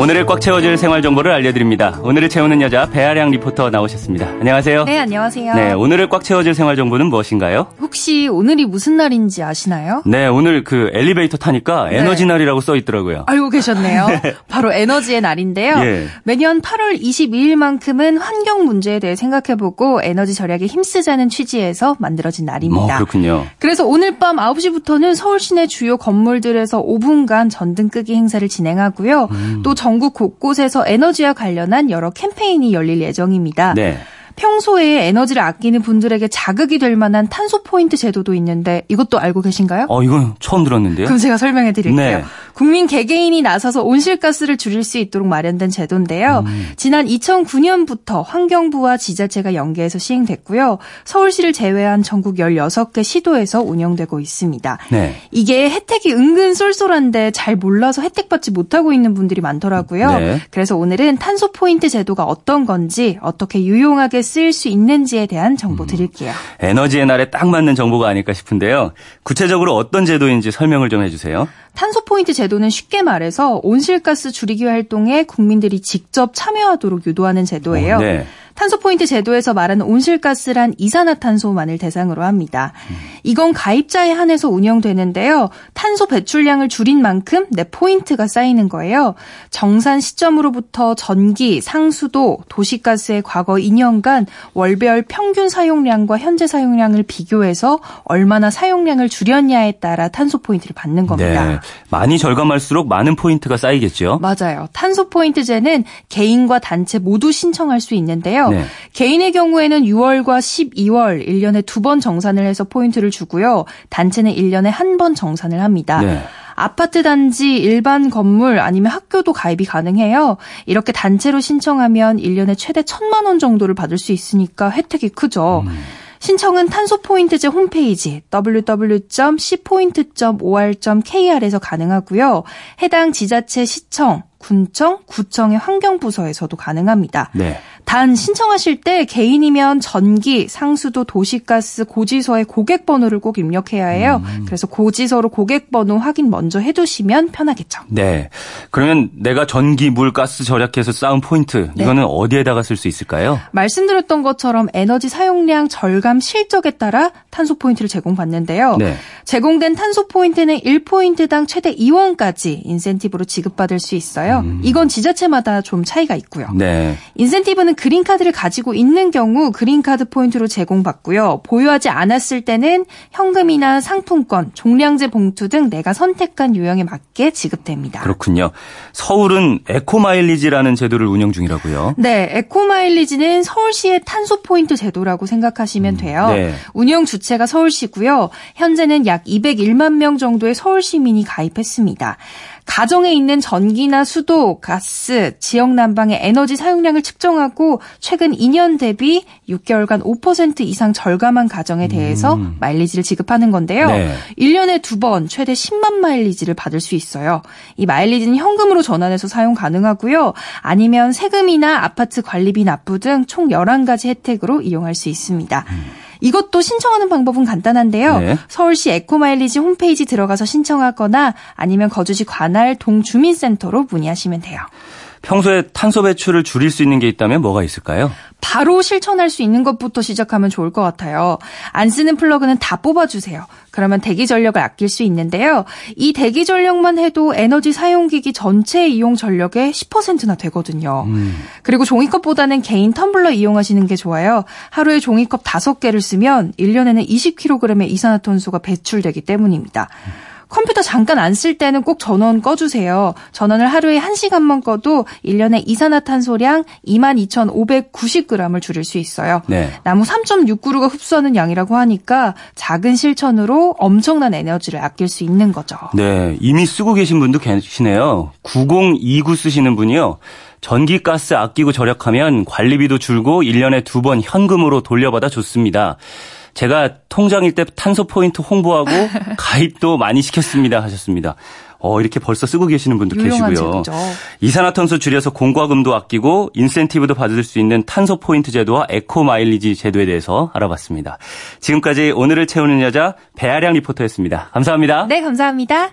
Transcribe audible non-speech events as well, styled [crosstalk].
오늘을 꽉 채워줄 생활 정보를 알려드립니다. 오늘을 채우는 여자 배아량 리포터 나오셨습니다. 안녕하세요. 네, 안녕하세요. 네, 오늘을 꽉 채워줄 생활 정보는 무엇인가요? 혹시 오늘이 무슨 날인지 아시나요? 네, 오늘 그 엘리베이터 타니까 네. 에너지 날이라고 써 있더라고요. 알고 계셨네요. [laughs] 바로 에너지의 날인데요. 예. 매년 8월 22일만큼은 환경 문제에 대해 생각해보고 에너지 절약에 힘쓰자는 취지에서 만들어진 뭐 날입니다. 그렇군요. 그래서 오늘 밤 9시부터는 서울 시내 주요 건물들에서 5분간 전등 끄기 행사를 진행하고요. 음. 또 전국 곳곳에서 에너지와 관련한 여러 캠페인이 열릴 예정입니다. 네. 평소에 에너지를 아끼는 분들에게 자극이 될 만한 탄소 포인트 제도도 있는데 이것도 알고 계신가요? 어, 이건 처음 들었는데요. 그럼 제가 설명해 드릴게요. 네. 국민 개개인이 나서서 온실가스를 줄일 수 있도록 마련된 제도인데요. 음. 지난 2009년부터 환경부와 지자체가 연계해서 시행됐고요. 서울시를 제외한 전국 16개 시도에서 운영되고 있습니다. 네. 이게 혜택이 은근 쏠쏠한데 잘 몰라서 혜택 받지 못하고 있는 분들이 많더라고요. 네. 그래서 오늘은 탄소 포인트 제도가 어떤 건지 어떻게 유용하게 쓰일 수 있는지에 대한 음. 정보 드릴게요. 에너지의 날에 딱 맞는 정보가 아닐까 싶은데요. 구체적으로 어떤 제도인지 설명을 좀 해주세요. 탄소 포인트 제도 는 쉽게 말해서 온실가스 줄이기 활동에 국민들이 직접 참여하도록 유도하는 제도예요. 어, 네. 탄소 포인트 제도에서 말하는 온실가스란 이산화탄소만을 대상으로 합니다. 이건 가입자에 한해서 운영되는데요. 탄소 배출량을 줄인 만큼 내 포인트가 쌓이는 거예요. 정산 시점으로부터 전기, 상수도, 도시가스의 과거 2년간 월별 평균 사용량과 현재 사용량을 비교해서 얼마나 사용량을 줄였냐에 따라 탄소 포인트를 받는 겁니다. 네. 많이 절감할수록 많은 포인트가 쌓이겠죠. 맞아요. 탄소 포인트제는 개인과 단체 모두 신청할 수 있는데요. 네. 개인의 경우에는 6월과 12월 1년에 두 번 정산을 해서 포인트를 주고요. 단체는 1년에 한 번 정산을 합니다. 네. 아파트 단지, 일반 건물 아니면 학교도 가입이 가능해요. 이렇게 단체로 신청하면 1년에 최대 1천만 원 정도를 받을 수 있으니까 혜택이 크죠. 신청은 탄소포인트제 홈페이지 www.cpoint.or.kr에서 가능하고요. 해당 지자체 시청, 군청, 구청의 환경부서에서도 가능합니다. 네. 단 신청하실 때 개인이면 전기, 상수도, 도시가스, 고지서에 고객 번호를 꼭 입력해야 해요. 그래서 고지서로 고객 번호 확인 먼저 해두시면 편하겠죠. 네. 그러면 내가 전기, 물, 가스 절약해서 쌓은 포인트, 네. 이거는 어디에다가 쓸 수 있을까요? 말씀드렸던 것처럼 에너지 사용량 절감 실적에 따라 탄소 포인트를 제공받는데요. 네. 제공된 탄소 포인트는 1포인트당 최대 2원까지 인센티브로 지급받을 수 있어요. 이건 지자체마다 좀 차이가 있고요. 네. 인센티브는 그린카드를 가지고 있는 경우 그린카드 포인트로 제공받고요. 보유하지 않았을 때는 현금이나 상품권, 종량제 봉투 등 내가 선택한 유형에 맞게 지급됩니다. 그렇군요. 서울은 에코마일리지라는 제도를 운영 중이라고요. 네, 에코마일리지는 서울시의 탄소 포인트 제도라고 생각하시면 돼요. 네. 운영 주체가 서울시고요. 현재는 약 201만 명 정도의 서울 시민이 가입했습니다. 가정에 있는 전기나 수도, 가스, 지역 난방의 에너지 사용량을 측정하고 최근 2년 대비 6개월간 5% 이상 절감한 가정에 대해서 마일리지를 지급하는 건데요. 네. 1년에 두 번 최대 10만 마일리지를 받을 수 있어요. 이 마일리지는 현금으로 전환해서 사용 가능하고요. 아니면 세금이나 아파트 관리비 납부 등 총 11가지 혜택으로 이용할 수 있습니다. 이것도 신청하는 방법은 간단한데요. 네. 서울시 에코마일리지 홈페이지 들어가서 신청하거나 아니면 거주지 관할 동주민센터로 문의하시면 돼요. 평소에 탄소 배출을 줄일 수 있는 게 있다면 뭐가 있을까요? 바로 실천할 수 있는 것부터 시작하면 좋을 것 같아요. 안 쓰는 플러그는 다 뽑아주세요. 그러면 대기 전력을 아낄 수 있는데요. 이 대기 전력만 해도 에너지 사용기기 전체 이용 전력의 10%나 되거든요. 그리고 종이컵보다는 개인 텀블러 이용하시는 게 좋아요. 하루에 종이컵 5개를 쓰면 1년에는 20kg의 이산화탄소가 배출되기 때문입니다. 컴퓨터 잠깐 안 쓸 때는 꼭 전원 꺼주세요. 전원을 하루에 1시간만 꺼도 1년에 이산화탄소량 22,590g을 줄일 수 있어요. 네. 나무 3.6그루가 흡수하는 양이라고 하니까 작은 실천으로 엄청난 에너지를 아낄 수 있는 거죠. 네, 이미 쓰고 계신 분도 계시네요. 9029 쓰시는 분이요. 전기 가스 아끼고 절약하면 관리비도 줄고 1년에 두 번 현금으로 돌려받아 줬습니다. 제가 통장일 때 탄소 포인트 홍보하고 [laughs] 가입도 많이 시켰습니다 하셨습니다. 어, 이렇게 벌써 쓰고 계시는 분도 계시고요. 제도죠. 이산화탄소 줄여서 공과금도 아끼고 인센티브도 받을 수 있는 탄소 포인트 제도와 에코 마일리지 제도에 대해서 알아봤습니다. 지금까지 오늘을 채우는 여자 배아량 리포터였습니다. 감사합니다. 네, 감사합니다.